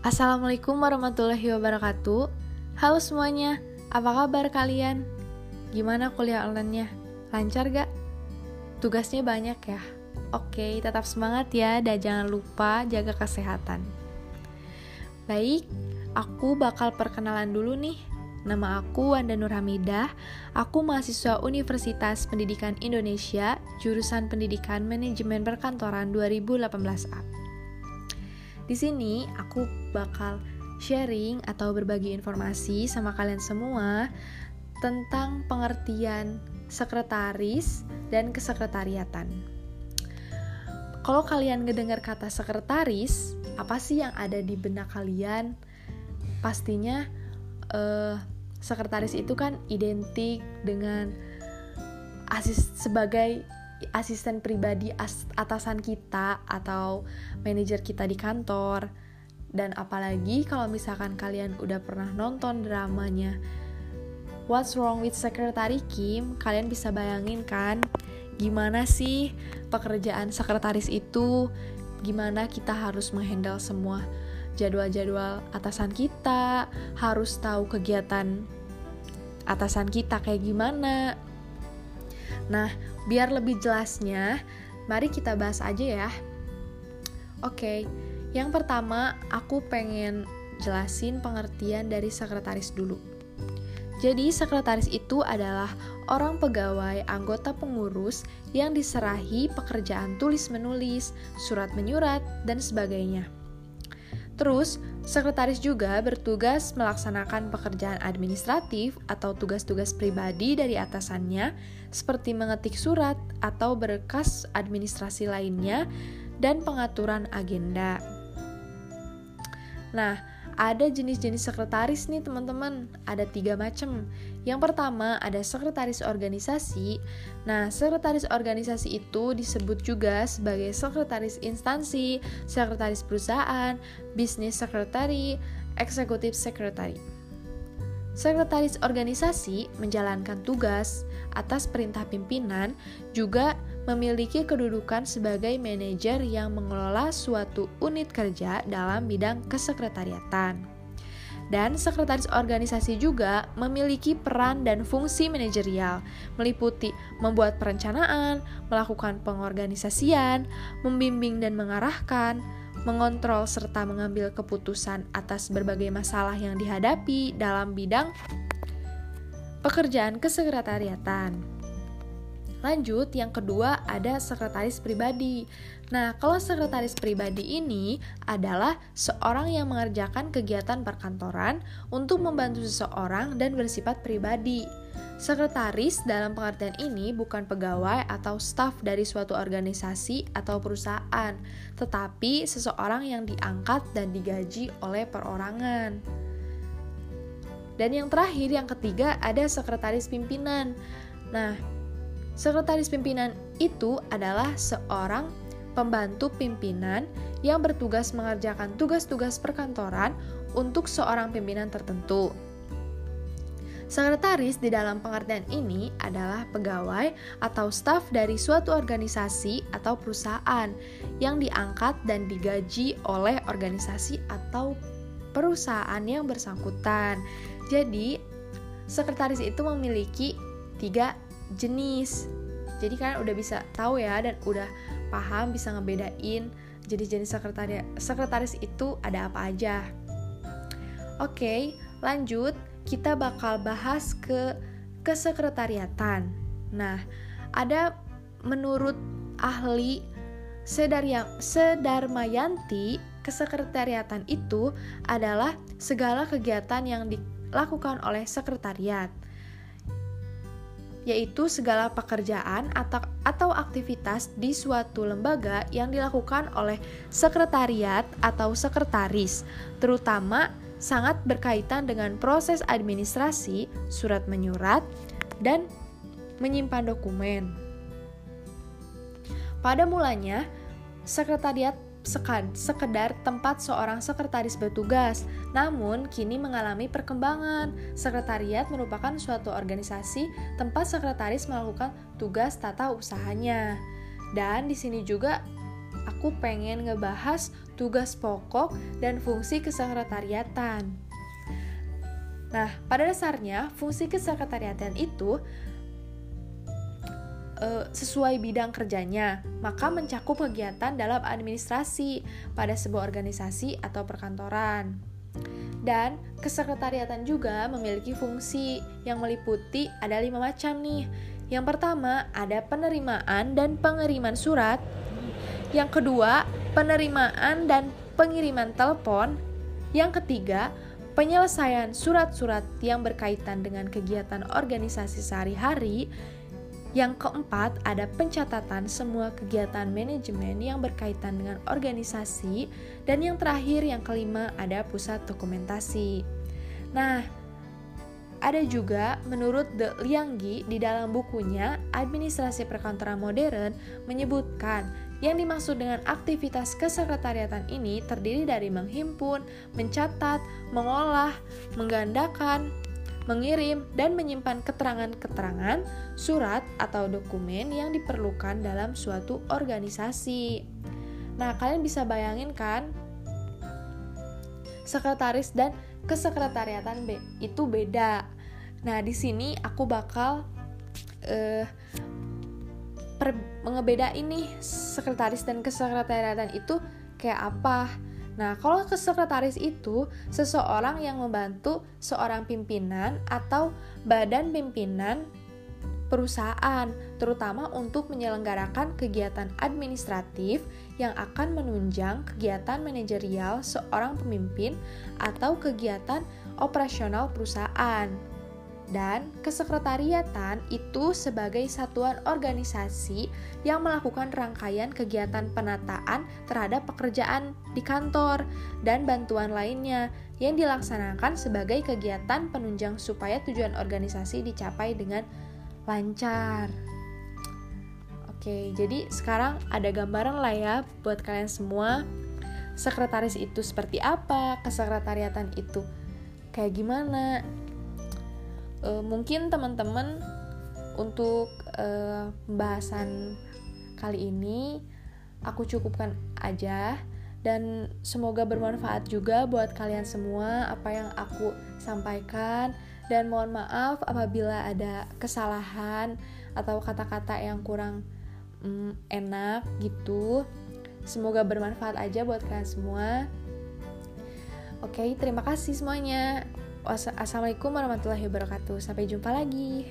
Assalamualaikum warahmatullahi wabarakatuh. Halo semuanya, apa kabar kalian? Gimana kuliah online-nya? Lancar gak? Tugasnya banyak ya? Oke, tetap semangat ya dan jangan lupa jaga kesehatan. Baik, aku bakal perkenalan dulu nih. Nama aku Wanda Nur Hamidah. Aku mahasiswa Universitas Pendidikan Indonesia, jurusan Pendidikan Manajemen Perkantoran 2018A. Di sini aku bakal sharing atau berbagi informasi sama kalian semua tentang pengertian sekretaris dan kesekretariatan. Kalau kalian ngedengar kata sekretaris, apa sih yang ada di benak kalian? Pastinya uh, sekretaris itu kan identik dengan asis sebagai asisten pribadi as atasan kita atau manajer kita di kantor. Dan apalagi kalau misalkan kalian udah pernah nonton dramanya What's Wrong with Secretary Kim, kalian bisa bayangin kan gimana sih pekerjaan sekretaris itu, gimana kita harus menghandle semua jadwal-jadwal atasan kita, harus tahu kegiatan atasan kita kayak gimana. Nah, Biar lebih jelasnya, mari kita bahas aja ya. Oke, yang pertama aku pengen jelasin pengertian dari sekretaris dulu. Jadi, sekretaris itu adalah orang pegawai anggota pengurus yang diserahi pekerjaan tulis-menulis, surat menyurat, dan sebagainya. Terus, sekretaris juga bertugas melaksanakan pekerjaan administratif atau tugas-tugas pribadi dari atasannya, seperti mengetik surat atau berkas administrasi lainnya, dan pengaturan agenda. Nah, ada jenis-jenis sekretaris nih teman-teman, ada tiga macam. Yang pertama ada sekretaris organisasi. Nah, sekretaris organisasi itu disebut juga sebagai sekretaris instansi, sekretaris perusahaan, bisnis sekretari, eksekutif sekretari. Sekretaris organisasi menjalankan tugas atas perintah pimpinan, juga memiliki kedudukan sebagai manajer yang mengelola suatu unit kerja dalam bidang kesekretariatan. Dan sekretaris organisasi juga memiliki peran dan fungsi manajerial, meliputi membuat perencanaan, melakukan pengorganisasian, membimbing dan mengarahkan, mengontrol serta mengambil keputusan atas berbagai masalah yang dihadapi dalam bidang pekerjaan kesekretariatan. Lanjut, yang kedua ada sekretaris pribadi. Nah, kalau sekretaris pribadi ini adalah seorang yang mengerjakan kegiatan perkantoran untuk membantu seseorang dan bersifat pribadi. Sekretaris dalam pengertian ini bukan pegawai atau staf dari suatu organisasi atau perusahaan, tetapi seseorang yang diangkat dan digaji oleh perorangan. Dan yang terakhir, yang ketiga, ada sekretaris pimpinan. Nah, Sekretaris pimpinan itu adalah seorang pembantu pimpinan yang bertugas mengerjakan tugas-tugas perkantoran untuk seorang pimpinan tertentu. Sekretaris di dalam pengertian ini adalah pegawai atau staf dari suatu organisasi atau perusahaan yang diangkat dan digaji oleh organisasi atau perusahaan yang bersangkutan. Jadi, sekretaris itu memiliki tiga jenis. Jadi kalian udah bisa tahu ya dan udah paham bisa ngebedain jenis-jenis sekretaris sekretaris itu ada apa aja. Oke, lanjut kita bakal bahas ke kesekretariatan. Nah, ada menurut ahli Sedarmayanti, kesekretariatan itu adalah segala kegiatan yang dilakukan oleh sekretariat yaitu segala pekerjaan atau, atau aktivitas di suatu lembaga yang dilakukan oleh sekretariat atau sekretaris, terutama sangat berkaitan dengan proses administrasi, surat menyurat, dan menyimpan dokumen. Pada mulanya, sekretariat sekedar tempat seorang sekretaris bertugas, namun kini mengalami perkembangan. Sekretariat merupakan suatu organisasi tempat sekretaris melakukan tugas tata usahanya. Dan di sini juga aku pengen ngebahas tugas pokok dan fungsi kesekretariatan. Nah, pada dasarnya fungsi kesekretariatan itu uh, sesuai bidang kerjanya, maka mencakup kegiatan dalam administrasi pada sebuah organisasi atau perkantoran. Dan kesekretariatan juga memiliki fungsi yang meliputi ada lima macam nih. Yang pertama ada penerimaan dan pengiriman surat. Yang kedua penerimaan dan pengiriman telepon. Yang ketiga penyelesaian surat-surat yang berkaitan dengan kegiatan organisasi sehari-hari. Yang keempat, ada pencatatan semua kegiatan manajemen yang berkaitan dengan organisasi. Dan yang terakhir, yang kelima, ada pusat dokumentasi. Nah, ada juga menurut De Lianggi di dalam bukunya Administrasi Perkantoran Modern menyebutkan yang dimaksud dengan aktivitas kesekretariatan ini terdiri dari menghimpun, mencatat, mengolah, menggandakan, mengirim, dan menyimpan keterangan-keterangan, surat, atau dokumen yang diperlukan dalam suatu organisasi. Nah, kalian bisa bayangin kan, sekretaris dan kesekretariatan B itu beda. Nah, di sini aku bakal uh, per, mengebedain nih sekretaris dan kesekretariatan itu kayak apa Nah, kalau ke sekretaris itu seseorang yang membantu seorang pimpinan atau badan pimpinan perusahaan, terutama untuk menyelenggarakan kegiatan administratif yang akan menunjang kegiatan manajerial seorang pemimpin atau kegiatan operasional perusahaan dan kesekretariatan itu sebagai satuan organisasi yang melakukan rangkaian kegiatan penataan terhadap pekerjaan di kantor dan bantuan lainnya yang dilaksanakan sebagai kegiatan penunjang supaya tujuan organisasi dicapai dengan lancar. Oke, jadi sekarang ada gambaran lah ya buat kalian semua. Sekretaris itu seperti apa? Kesekretariatan itu kayak gimana? Uh, mungkin teman-teman untuk uh, pembahasan kali ini aku cukupkan aja. Dan semoga bermanfaat juga buat kalian semua apa yang aku sampaikan. Dan mohon maaf apabila ada kesalahan atau kata-kata yang kurang mm, enak gitu. Semoga bermanfaat aja buat kalian semua. Oke terima kasih semuanya Assalamualaikum warahmatullahi wabarakatuh. Sampai jumpa lagi.